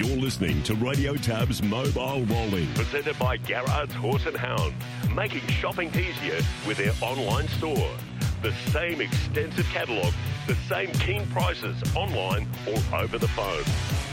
You're listening to Radio TAB's Mobile Rolling, presented by Garrard's Horse and Hound, making shopping easier with their online store. The same extensive catalogue, the same keen prices online or over the phone.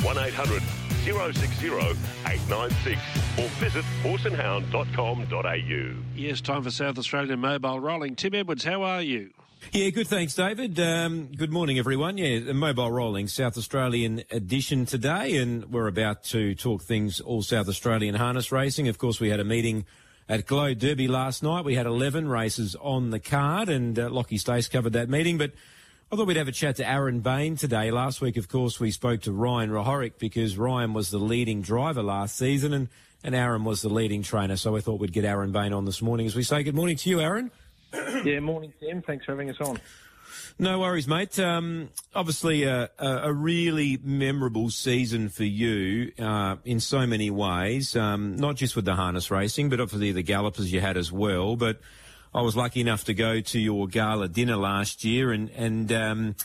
1800 060 896 or visit horseandhound.com.au. Yes, time for South Australian Mobile Rolling. Tim Edwards, how are you? Yeah, good. Thanks, David. Um, good morning, everyone. Yeah, mobile rolling South Australian edition today, and we're about to talk things all South Australian harness racing. Of course, we had a meeting at Globe Derby last night. We had 11 races on the card, and uh, Lockie Stace covered that meeting. But I thought we'd have a chat to Aaron Bain today. Last week, of course, we spoke to Ryan Hryhorec because Ryan was the leading driver last season, and, and Aaron was the leading trainer. So I thought we'd get Aaron Bain on this morning as we say good morning to you, Aaron. Yeah, morning, Tim. Thanks for having us on. No worries, mate. Um, obviously, a, a, really memorable season for you uh, in so many ways. Um, not just with the harness racing, but obviously the gallopers you had as well. But I was lucky enough to go to your gala dinner last year, and and um,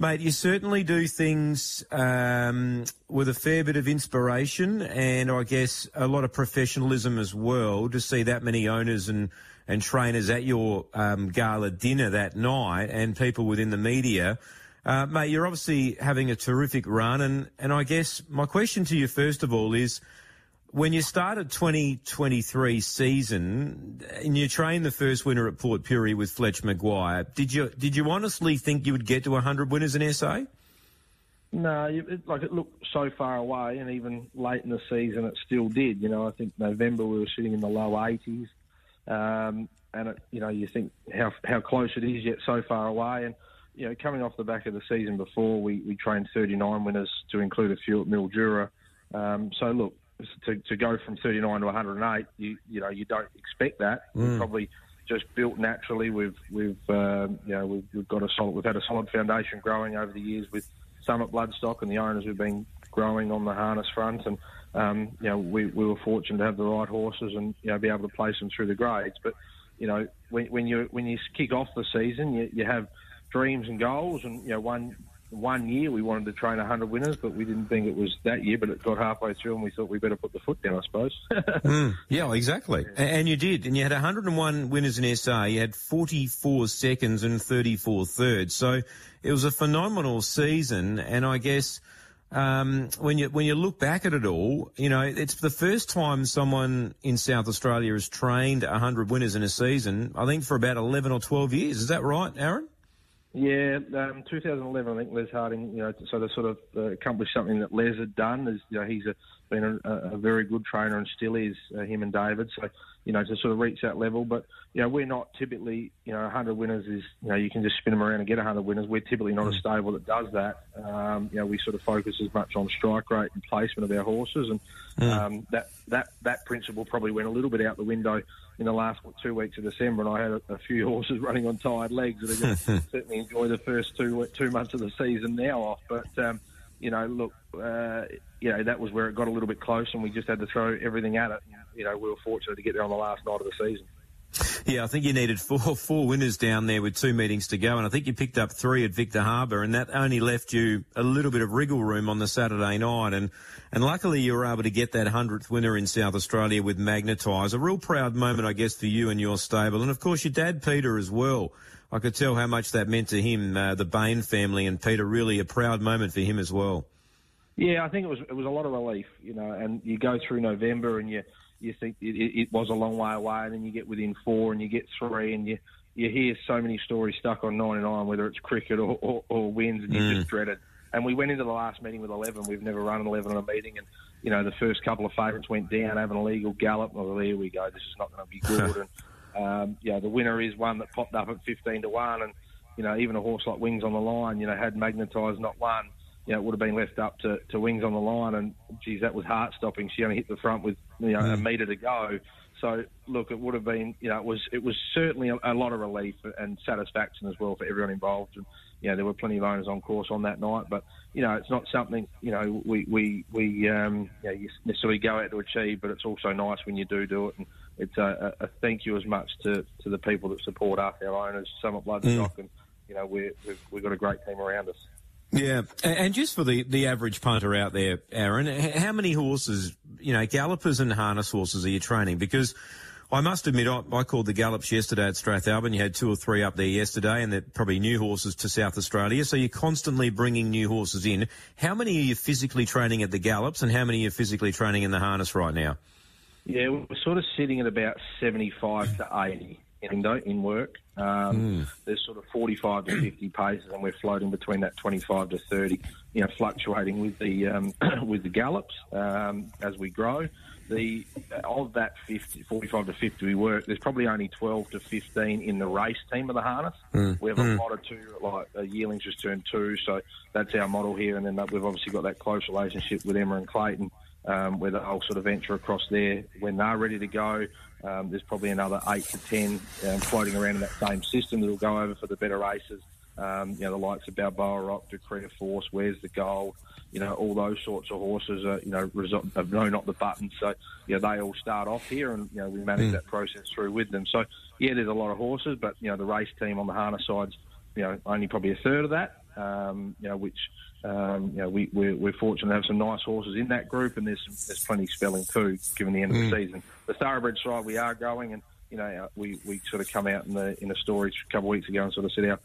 mate, you certainly do things um, with a fair bit of inspiration, and I guess a lot of professionalism as well. To see that many owners and and trainers at your um, gala dinner that night and people within the media. Uh, mate, you're obviously having a terrific run, and, and I guess my question to you first of all is, when you started 2023 season and you trained the first winner at Port Pirie with Fletch Maguire, did you did you honestly think you would get to 100 winners in SA? No, it, like it looked so far away, and even late in the season, it still did. You know, I think November we were sitting in the low 80s. Um, and it, you know, you think how how close it is yet so far away. And you know, coming off the back of the season before, we, we trained 39 winners to include a few at Mildura. Um, so look, to, to go from 39 to 108, you you know, you don't expect that. Mm. Probably just built naturally. We've we've um, you know we've, we've got a solid we've had a solid foundation growing over the years with Summit Bloodstock and the owners who've been growing on the harness front and um, you know, we, we were fortunate to have the right horses and you know be able to place them through the grades. But you know, when, when you when you kick off the season, you, you have dreams and goals, and you know, one one year we wanted to train 100 winners, but we didn't think it was that year. But it got halfway through, and we thought we better put the foot down, I suppose. mm, yeah, exactly. Yeah. And you did, and you had 101 winners in SA. You had 44 seconds and 34 thirds. So it was a phenomenal season, and I guess um, when you when you look back at it all, you know it's the first time someone in South Australia has trained 100 winners in a season. I think for about 11 or 12 years. Is that right, Aaron? Yeah, um, 2011. I think Les Harding, you know, so to sort of uh, accomplish something that Les had done is, you know, he's a, been a, a very good trainer and still is uh, him and David. So you know, to sort of reach that level. But, you know, we're not typically, you know, 100 winners is, you know, you can just spin them around and get 100 winners. We're typically not a mm. stable that does that. Um, you know, we sort of focus as much on strike rate and placement of our horses. And mm. um, that, that, that principle probably went a little bit out the window in the last two weeks of December. And I had a, a few horses running on tired legs that are going to certainly enjoy the first two, two months of the season now off. But, um, you know, look, uh, you know, that was where it got a little bit close, and we just had to throw everything at it. You know, we were fortunate to get there on the last night of the season. Yeah, I think you needed four four winners down there with two meetings to go, and I think you picked up three at Victor Harbor, and that only left you a little bit of wriggle room on the Saturday night, and and luckily you were able to get that hundredth winner in South Australia with Magnetize. A real proud moment, I guess, for you and your stable, and of course your dad Peter as well. I could tell how much that meant to him, uh, the Bain family, and Peter. Really a proud moment for him as well. Yeah, I think it was it was a lot of relief, you know. And you go through November and you you think it, it was a long way away, and then you get within four and you get three, and you you hear so many stories stuck on 99, whether it's cricket or, or, or wins, and you mm. just dread it. And we went into the last meeting with 11. We've never run an 11 on a meeting, and you know the first couple of favourites went down, having a legal gallop. Well, there we go. This is not going to be good. and um, yeah, the winner is one that popped up at 15 to one, and you know even a horse like Wings on the line, you know, had magnetised not one you know, it would have been left up to, to Wings on the line, and geez, that was heart stopping. She only hit the front with you know mm. a metre to go. So look, it would have been you know it was it was certainly a, a, lot of relief and satisfaction as well for everyone involved. And you know there were plenty of owners on course on that night, but you know it's not something you know we we we um, you, know, you necessarily go out to achieve, but it's also nice when you do do it. And it's a, a, thank you as much to, to the people that support us, our owners, Summit Bloodstock, mm. and you know we we've, we've got a great team around us. Yeah, and just for the, the average punter out there, Aaron, how many horses, you know, gallopers and harness horses are you training? Because I must admit, I, I called the gallops yesterday at Strathalbyn. You had two or three up there yesterday, and they're probably new horses to South Australia. So you're constantly bringing new horses in. How many are you physically training at the gallops, and how many are you physically training in the harness right now? Yeah, we're sort of sitting at about 75 to 80 in, in work. Um, mm. There's sort of 45 to 50 paces, and we're floating between that 25 to 30. You know, fluctuating with the um, with the gallops um, as we grow. The of that 50, 45 to 50 we work, there's probably only 12 to 15 in the race team of the harness. Mm. We have mm. a lot of two, like uh, yearlings just turned two, so that's our model here. And then we've obviously got that close relationship with Emma and Clayton um, where they'll sort of venture across there when they're ready to go. Um, there's probably another eight to ten um, floating around in that same system that'll go over for the better races. Um, you know, the likes of Balboa Rock, Decree Force, Where's the Gold, you know, all those sorts of horses are, you know, result, no, not the button. So, you know, they all start off here and, you know, we manage mm. that process through with them. So, yeah, there's a lot of horses, but, you know, the race team on the harness side's, you know, only probably a third of that, um, you know, which, um, you know, we, we're, we're, fortunate to have some nice horses in that group, and there's there's plenty spelling too, given the end mm. of the mm. season. The thoroughbred side, we are going, and you know, uh, we, we sort of come out in the in a story a couple of weeks ago and sort of said our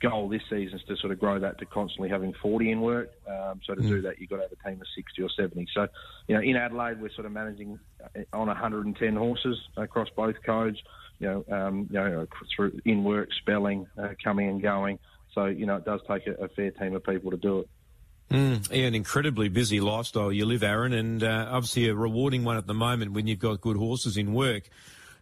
goal this season is to sort of grow that to constantly having 40 in work. Um, so to mm. do that, you've got to have a team of 60 or 70. So, you know, in Adelaide, we're sort of managing uh, on 110 horses across both codes. You know, um, you know, through in work, spelling, uh, coming and going. So, you know, it does take a, a fair team of people to do it. Mm, an incredibly busy lifestyle you live, Aaron, and uh, obviously a rewarding one at the moment when you've got good horses in work.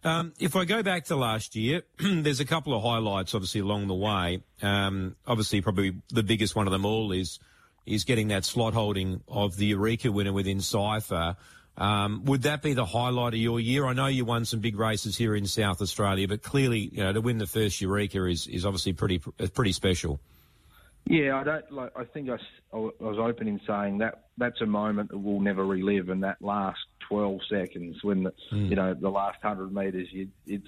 Um, if I go back to last year, there's a couple of highlights obviously along the way. Um, obviously, probably the biggest one of them all is is getting that slot holding of the Eureka winner within Cipher. Um, would that be the highlight of your year? I know you won some big races here in South Australia, but clearly, you know, to win the first Eureka is, is obviously pretty pretty special. Yeah, I don't. Like, I think I, I was open in saying that that's a moment that we'll never relive, and that last twelve seconds when the, mm. you know the last hundred metres, you, it's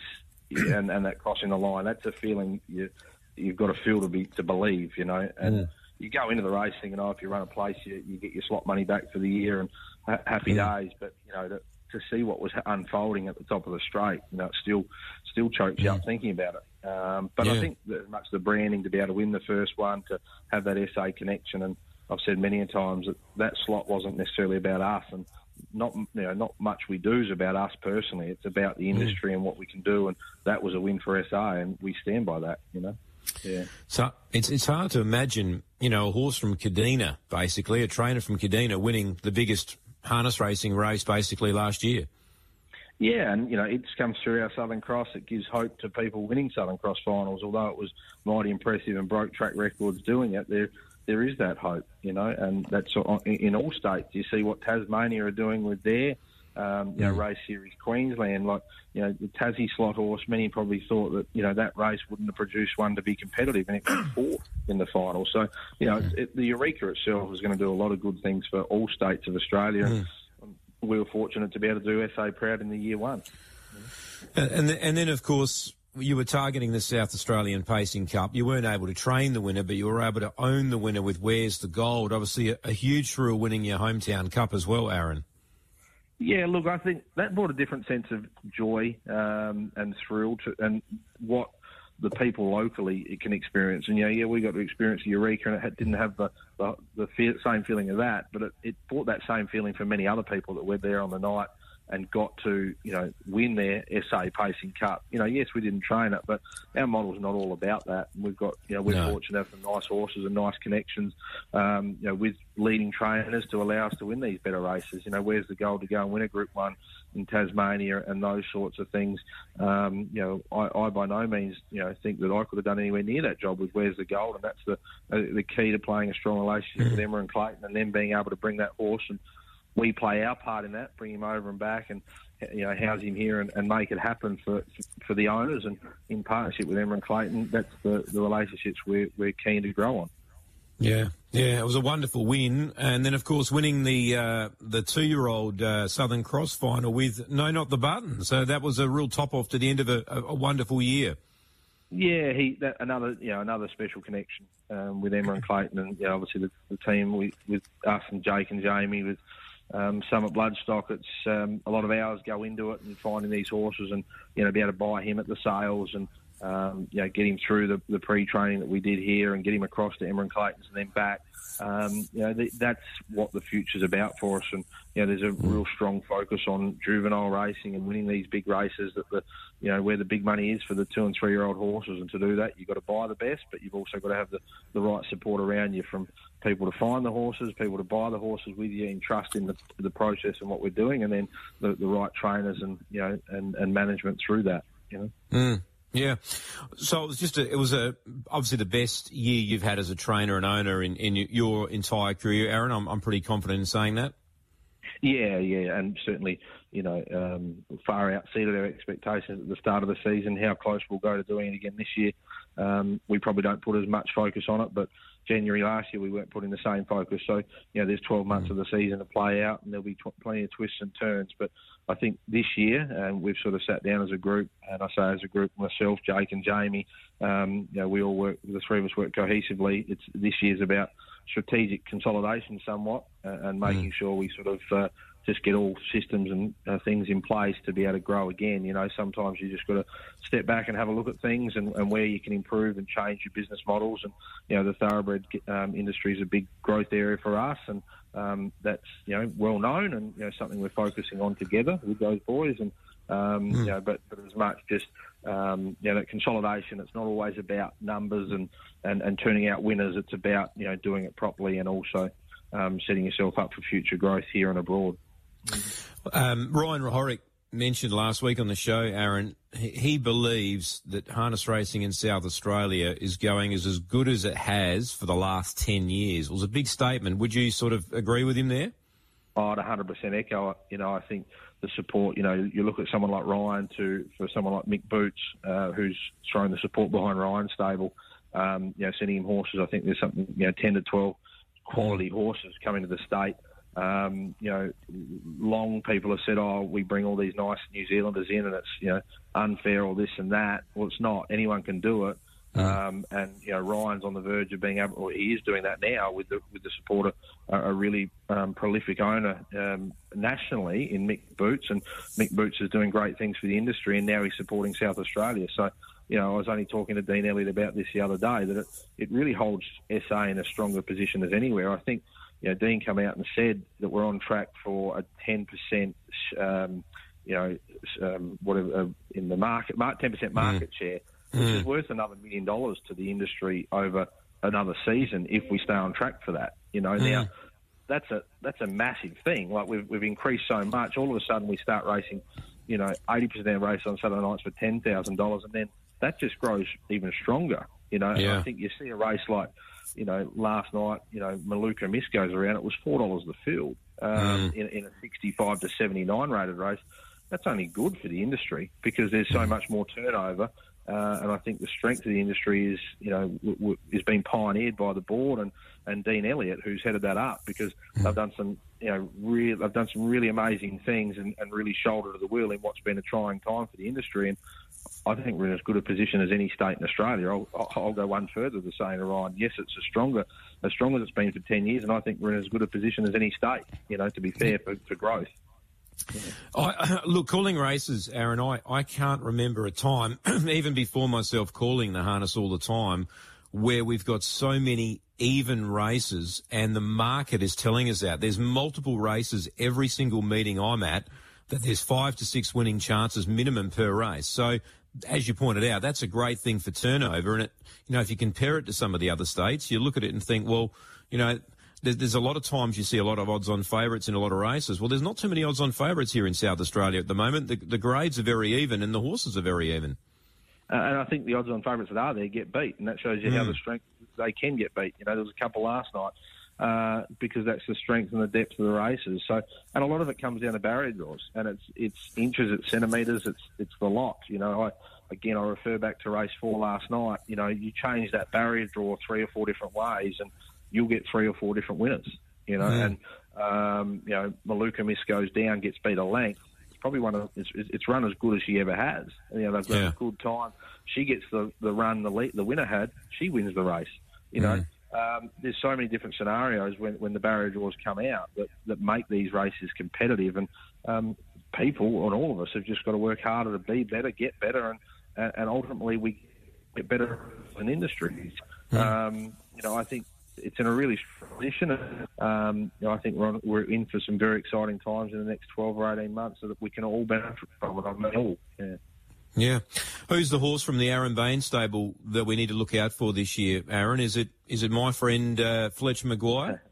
and, and that crossing the line, that's a feeling you you've got to feel to be to believe, you know, and. Mm. You go into the race thinking, oh, if you run a place, you, you get your slot money back for the year and ha- happy mm. days. But you know, to, to see what was unfolding at the top of the straight, you know, it still still chokes you up thinking about it. Um, but yeah. I think that much the branding to be able to win the first one, to have that SA connection, and I've said many a times that that slot wasn't necessarily about us, and not you know not much we do is about us personally. It's about the mm. industry and what we can do, and that was a win for SA, and we stand by that. You know. Yeah. So it's it's hard to imagine, you know, a horse from Kadina, basically, a trainer from Kadina winning the biggest harness racing race basically last year. Yeah, and you know it's come through our Southern Cross. It gives hope to people winning Southern Cross finals. Although it was mighty impressive and broke track records doing it, there there is that hope, you know, and that's in all states. You see what Tasmania are doing with their um, you know, mm. race series Queensland. Like, you know, the Tassie slot horse, many probably thought that, you know, that race wouldn't have produced one to be competitive and it got fourth in the final. So, you know, mm. it, the Eureka itself is going to do a lot of good things for all states of Australia. Mm we were fortunate to be able to do SA proud in the year one. And, and then, of course, you were targeting the South Australian Pacing Cup. You weren't able to train the winner, but you were able to own the winner with Where's the Gold. Obviously, a, a huge thrill winning your hometown cup as well, Aaron. Yeah, look, I think that brought a different sense of joy um, and thrill to, and what the people locally can experience. And yeah, yeah, we got to experience Eureka, and it didn't have the the, the same feeling of that, but it, it brought that same feeling for many other people that were there on the night and got to you know win their SA Pacing Cup. You know, yes, we didn't train it, but our model's not all about that. And we've got you know we're no. fortunate to have some nice horses and nice connections, um, you know, with leading trainers to allow us to win these better races. You know, Where's the Gold to go and win a Group One in Tasmania and those sorts of things. Um, you know, I, I by no means you know think that I could have done anywhere near that job with where's the gold, and that's the uh, the key to playing a strong relationship with Emma and Clayton, and then being able to bring that horse and we play our part in that, bring him over and back, and you know house him here and, and make it happen for for the owners and in partnership with Emma and Clayton. That's the, the relationships we're we're keen to grow on. Yeah, yeah, it was a wonderful win, and then of course winning the uh, the two year old uh, Southern Cross final with no, not the button. So that was a real top off to the end of a, a wonderful year. Yeah, he that, another you know another special connection um, with Emma and Clayton, and you know, obviously the, the team with, with us and Jake and Jamie with um, Summit Bloodstock. It's um, a lot of hours go into it and finding these horses, and you know be able to buy him at the sales and um, you know get him through the, the pre-training that we did here and get him across to Emma Clayton's and then back um, you know, th- that's what the future's about for us. And you know, there's a real strong focus on juvenile racing and winning these big races. That the, you know, where the big money is for the two and three year old horses. And to do that, you've got to buy the best, but you've also got to have the, the right support around you from people to find the horses, people to buy the horses with you, and trust in the, the process and what we're doing, and then the, the right trainers and you know and, and management through that. You know. Mm. Yeah. So it was just a, it was a, obviously the best year you've had as a trainer and owner in, in your entire career, Aaron. I'm, I'm pretty confident in saying that. Yeah, yeah, and certainly, you know, um, far exceeded our expectations at the start of the season. How close we'll go to doing it again this year, um, we probably don't put as much focus on it. But January last year, we weren't putting the same focus. So, you know, there's 12 months of the season to play out, and there'll be tw- plenty of twists and turns. But I think this year, and um, we've sort of sat down as a group, and I say as a group, myself, Jake, and Jamie, um, you know, we all work, the three of us work cohesively. It's this year's about strategic consolidation somewhat, uh, and making mm. sure we sort of uh, just get all systems and uh, things in place to be able to grow again. You know, sometimes you just got to step back and have a look at things and, and, where you can improve and change your business models. And you know, the thoroughbred um, industry is a big growth area for us, and um, that's you know well known and you know something we're focusing on together with those boys. And um, mm. you know, but, but as much just um, you know that consolidation. It's not always about numbers and, and, and turning out winners. It's about you know doing it properly and also um, setting yourself up for future growth here and abroad. Um, Ryan Hryhorec mentioned last week on the show, Aaron, he believes that harness racing in South Australia is going as, as good as it has for the last 10 years. It was a big statement. Would you sort of agree with him there? I'd 100% echo it. You know, I think the support, you know, you look at someone like Ryan to, for someone like Mick Boots, uh, who's thrown the support behind Ryan's stable, um, you know, sending him horses. I think there's something, you know, 10 to 12 quality horses coming to the state. Um, you know, long people have said, "Oh, we bring all these nice New Zealanders in, and it's you know unfair or this and that." Well, it's not. Anyone can do it. Mm. Um, and you know Ryan's on the verge of being able, or he is doing that now with the with the support of a, a really um, prolific owner um, nationally in Mick Boots, and Mick Boots is doing great things for the industry, and now he's supporting South Australia. So, you know, I was only talking to Dean Elliott about this the other day that it, it really holds SA in a stronger position as anywhere. I think you know, Dean come out and said that we're on track for a 10%, um, you know, um, whatever uh, in the market, 10% market mm. share, which mm. is worth another million dollars to the industry over another season if we stay on track for that. You know, mm. now that's a that's a massive thing. Like we've we've increased so much, all of a sudden we start racing, you know, 80% of race on Saturday nights for ten thousand dollars, and then that just grows even stronger. You know, yeah. I think you see a race like you know, last night, you know, Maluka Miss goes around, it was four dollars the field um, mm. in, in, a sixty-five to seventy-nine rated race. That's only good for the industry because there's so mm. much more turnover, uh, and I think the strength of the industry is, you know, w- w- is being pioneered by the board and, and Dean Elliott, who's headed that up because mm. they've done some, you know, real, they've done some really amazing things and, and really shoulder to the wheel in what's been a trying time for the industry. And I think we're in as good a position as any state in Australia. I'll, I'll go one further to saying, Ryan, yes, it's as stronger, as strong as it's been for 10 years, and I think we're in as good a position as any state, you know, to be fair, for, for growth. Yeah. I, look, calling races, Aaron, I, I can't remember a time, even before myself calling the harness all the time, where we've got so many even races and the market is telling us that. There's multiple races every single meeting I'm at that there's five to six winning chances minimum per race. So as you pointed out, that's a great thing for turnover. And it, you know, if you compare it to some of the other states, you look at it and think, well, you know, there's, there's a lot of times you see a lot of odds on favourites in a lot of races. Well, there's not too many odds on favourites here in South Australia at the moment. The, the grades are very even and the horses are very even. Uh, and I think the odds on favourites that are there get beat, and that shows you mm. how the strength they can get beat. You know, there was a couple last night uh, because that's the strength and the depth of the races. So, and a lot of it comes down to barrier draws, and it's it's inches, it's centimetres, it's it's the lot. You know, I again I refer back to race four last night. You know, you change that barrier draw three or four different ways, and you'll get three or four different winners. You know, mm. and um, you know Maluka Miss goes down, gets beat a length. it's probably one of it's, it's run as good as she ever has. You know, they've got Yeah. a good time. She gets the the run the lead, the winner had. She wins the race. You know, um, there's so many different scenarios when when the barrier draws come out that that make these races competitive, and um, people and all of us have just got to work harder to be better, get better, and and, and ultimately we get better as an industry. Um, you know, I think it's in a really strong position. Um, you know, I think we're, on, we're in for some very exciting times in the next 12 or 18 months so that we can all benefit from it. I mean, all. Yeah. Yeah. Who's the horse from the Aaron Bain stable that we need to look out for this year, Aaron? Is it is it my friend uh, Fletcher Maguire?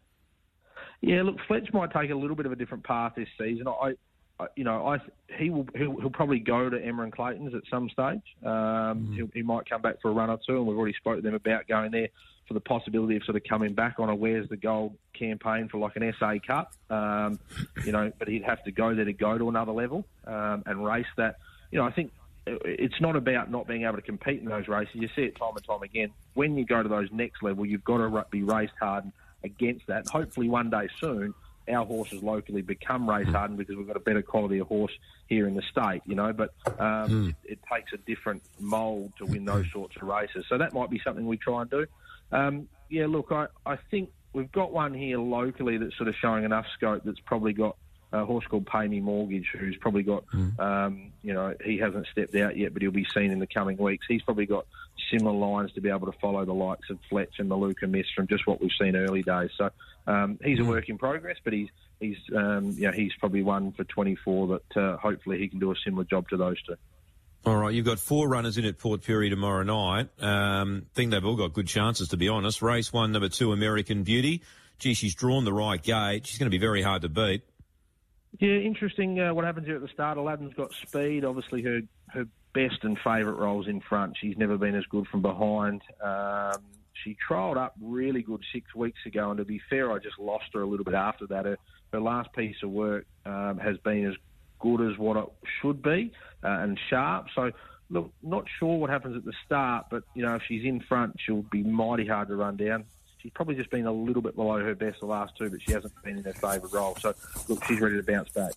Yeah, look, Fletch might take a little bit of a different path this season. I, I you know, I he will he'll, he'll probably go to Emma and Clayton's at some stage. Um, he'll, he might come back for a run or two, and we've already spoke to them about going there for the possibility of sort of coming back on a Where's the Gold campaign for like an SA Cup. Um, you know, but he'd have to go there to go to another level um, and race that. You know, I think it's not about not being able to compete in those races. You see it time and time again. When you go to those next level, you've got to be race hard against that. Hopefully, one day soon, our horses locally become race hardened because we've got a better quality of horse here in the state, you know. But um, it, it takes a different mould to win those sorts of races. So that might be something we try and do. Um, yeah, look, I, I think we've got one here locally that's sort of showing enough scope that's probably got a horse called Pay Me Mortgage, who's probably got, um, you know, he hasn't stepped out yet, but he'll be seen in the coming weeks. He's probably got similar lines to be able to follow the likes of Fletch and Maluka Miss from just what we've seen early days. So um, he's a work in progress, but he's he's um, you know, he's probably one for 24 that uh, hopefully he can do a similar job to those two. All right, you've got four runners in at Port Pirie tomorrow night. Um, think they've all got good chances, to be honest. Race one, number two, American Beauty. Gee, she's drawn the right gate. She's going to be very hard to beat. Yeah, interesting uh, what happens here at the start. Aladdin's got speed. Obviously, her her best and favourite roles in front. She's never been as good from behind. Um, she trialled up really good six weeks ago, and to be fair, I just lost her a little bit after that. Her, her last piece of work um, has been as good as what it should be uh, and sharp. So, look, not sure what happens at the start, but you know, if she's in front, she'll be mighty hard to run down. She's probably just been a little bit below her best the last two, but she hasn't been in her favourite role. So, look, she's ready to bounce back.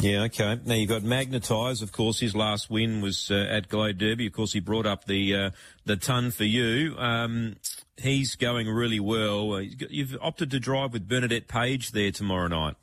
Yeah, okay. Now you've got Magnetise, of course. His last win was uh, at Globe Derby. Of course, he brought up the uh, the ton for you. Um, he's going really well. Uh, he's got- You've opted to drive with Bernadette Page there tomorrow night.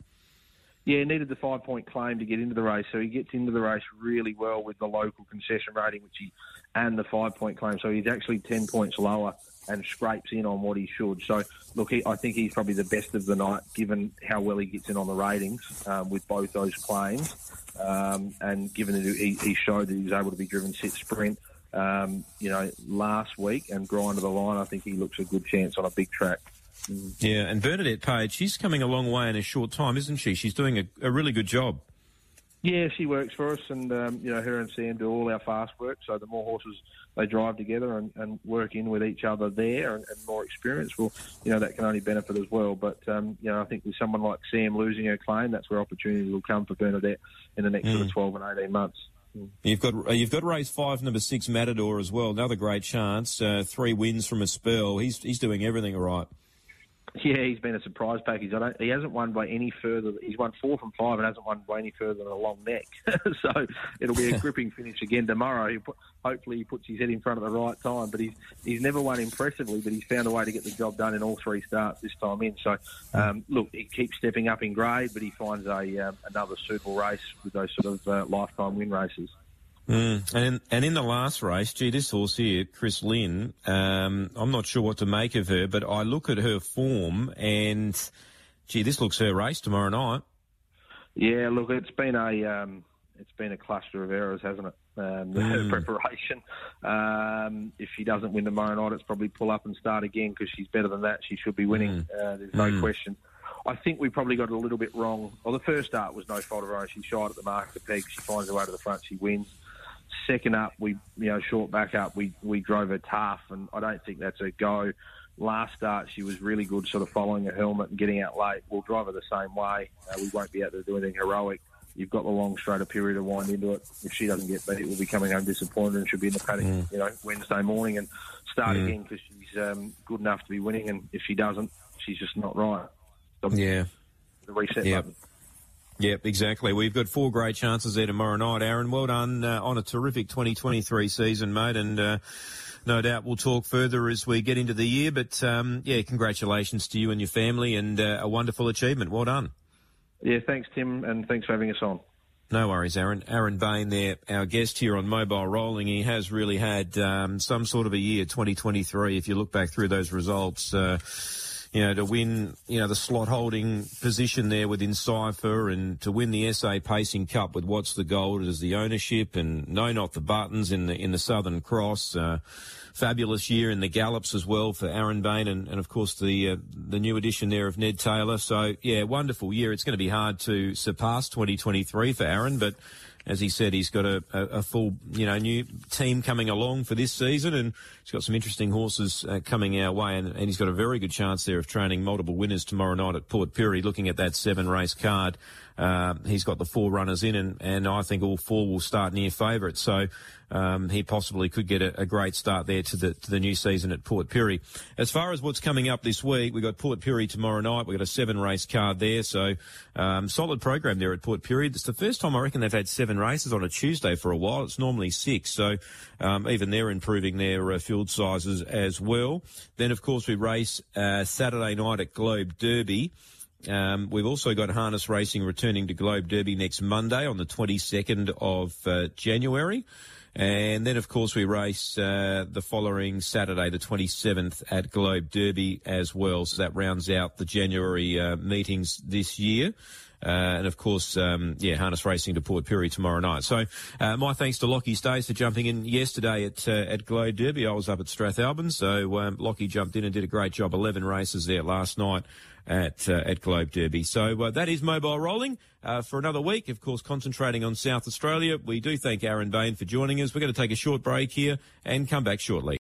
Yeah, he needed the five point claim to get into the race, so he gets into the race really well with the local concession rating, which he and the five point claim. So he's actually ten points lower and scrapes in on what he should. So look, he, I think he's probably the best of the night, given how well he gets in on the ratings um, with both those claims, um, and given that he, he showed that he was able to be driven sit sprint. Um, you know, last week and grind to the line, I think he looks a good chance on a big track. Yeah, and Bernadette Page, she's coming a long way in a short time, isn't she? She's doing a, a really good job. Yeah, she works for us, and um, you know her and Sam do all our fast work. So the more horses they drive together and, and work in with each other there, and, and more experience, well, you know that can only benefit as well. But um, you know, I think with someone like Sam losing her claim, that's where opportunity will come for Bernadette in the next sort of twelve and eighteen months. You've got uh, you've got race five, number six, Matador as well. Another great chance. Uh, three wins from a spell. He's he's doing everything right. Yeah, he's been a surprise package. I don't, he hasn't won by any further. He's won four from five and hasn't won by any further than a long neck. so it'll be a gripping finish again tomorrow. He put, hopefully, he puts his head in front at the right time. But he's he's never won impressively, but he's found a way to get the job done in all three starts this time in. So um, look, he keeps stepping up in grade, but he finds a um, another suitable race with those sort of uh, lifetime win races. Mm. And in, and in the last race, gee, this horse here, Chris Lynn, um, I'm not sure what to make of her, but I look at her form and, gee, this looks her race tomorrow night. Yeah, look, it's been a um, it's been a cluster of errors, hasn't it? Um, Her preparation. Um, if she doesn't win tomorrow night, it's probably pull up and start again because she's better than that. She should be winning. Uh, there's no question. I think we probably got it a little bit wrong. Well, the first start was no fault of her own. She shied at the mark the peg. She finds her way to the front. She wins. Second up, we you know short back up, we we drove her tough, and I don't think that's a go. Last start, she was really good, sort of following her helmet and getting out late. We'll drive her the same way. Uh, we won't be able to do anything heroic. You've got the long straighter period to wind into it. If she doesn't get beat, we'll be coming home disappointed and she'll be in the paddock, you know, Wednesday morning and start again because she's um, good enough to be winning. And if she doesn't, she's just not right. So Yeah. The reset Yeah. button. Yep, exactly. We've got four great chances there tomorrow night, Aaron. Well done uh, on a terrific 2023 season, mate, and uh, no doubt we'll talk further as we get into the year. But um, yeah, congratulations to you and your family, and uh, a wonderful achievement. Well done. Yeah, thanks, Tim, and thanks for having us on. No worries, Aaron. Aaron Bain there, our guest here on Mobile Rolling. He has really had um, some sort of a year, 2023, if you look back through those results. You know, to win, you know, the slot holding position there within Cypher and to win the SA Pacing Cup with What's the Gold as the ownership and No Not the Buttons in the, in the Southern Cross. Uh, fabulous year in the Gallops as well for Aaron Bain and, and of course the, uh, the new addition there of Ned Taylor. So yeah, wonderful year. It's going to be hard to surpass 2023 for Aaron, but as he said, he's got a, a, a, full, you know, new team coming along for this season, and he's got some interesting horses uh, coming our way, and, and, he's got a very good chance there of training multiple winners tomorrow night at Port Pirie. Looking at that seven race card, uh, he's got the four runners in, and, and I think all four will start near favourites. So um, he possibly could get a, a, great start there to the to the new season at Port Pirie. As far as what's coming up this week, we've got Port Pirie tomorrow night. We've got a seven race card there, so um, solid program there at Port Pirie. It's the first time I reckon they've had seven races on a Tuesday for a while. It's normally six, so um, even they're improving their uh, field sizes as well. Then, of course, we race uh, Saturday night at Globe Derby. Um, we've also got harness racing returning to Globe Derby next Monday on the 22nd of uh, January. And then, of course, we race uh, the following Saturday, the 27th, at Globe Derby as well. So that rounds out the January uh, meetings this year. Uh, and of course, um, yeah, harness racing to Port Pirie tomorrow night. So, uh, my thanks to Lockie Stays for jumping in yesterday at uh, at Globe Derby. I was up at Strathalbyn, so um, Lockie jumped in and did a great job. Eleven races there last night at uh, at Globe Derby. So uh, that is mobile rolling uh, for another week. Of course, concentrating on South Australia. We do thank Aaron Bain for joining us. We're going to take a short break here and come back shortly.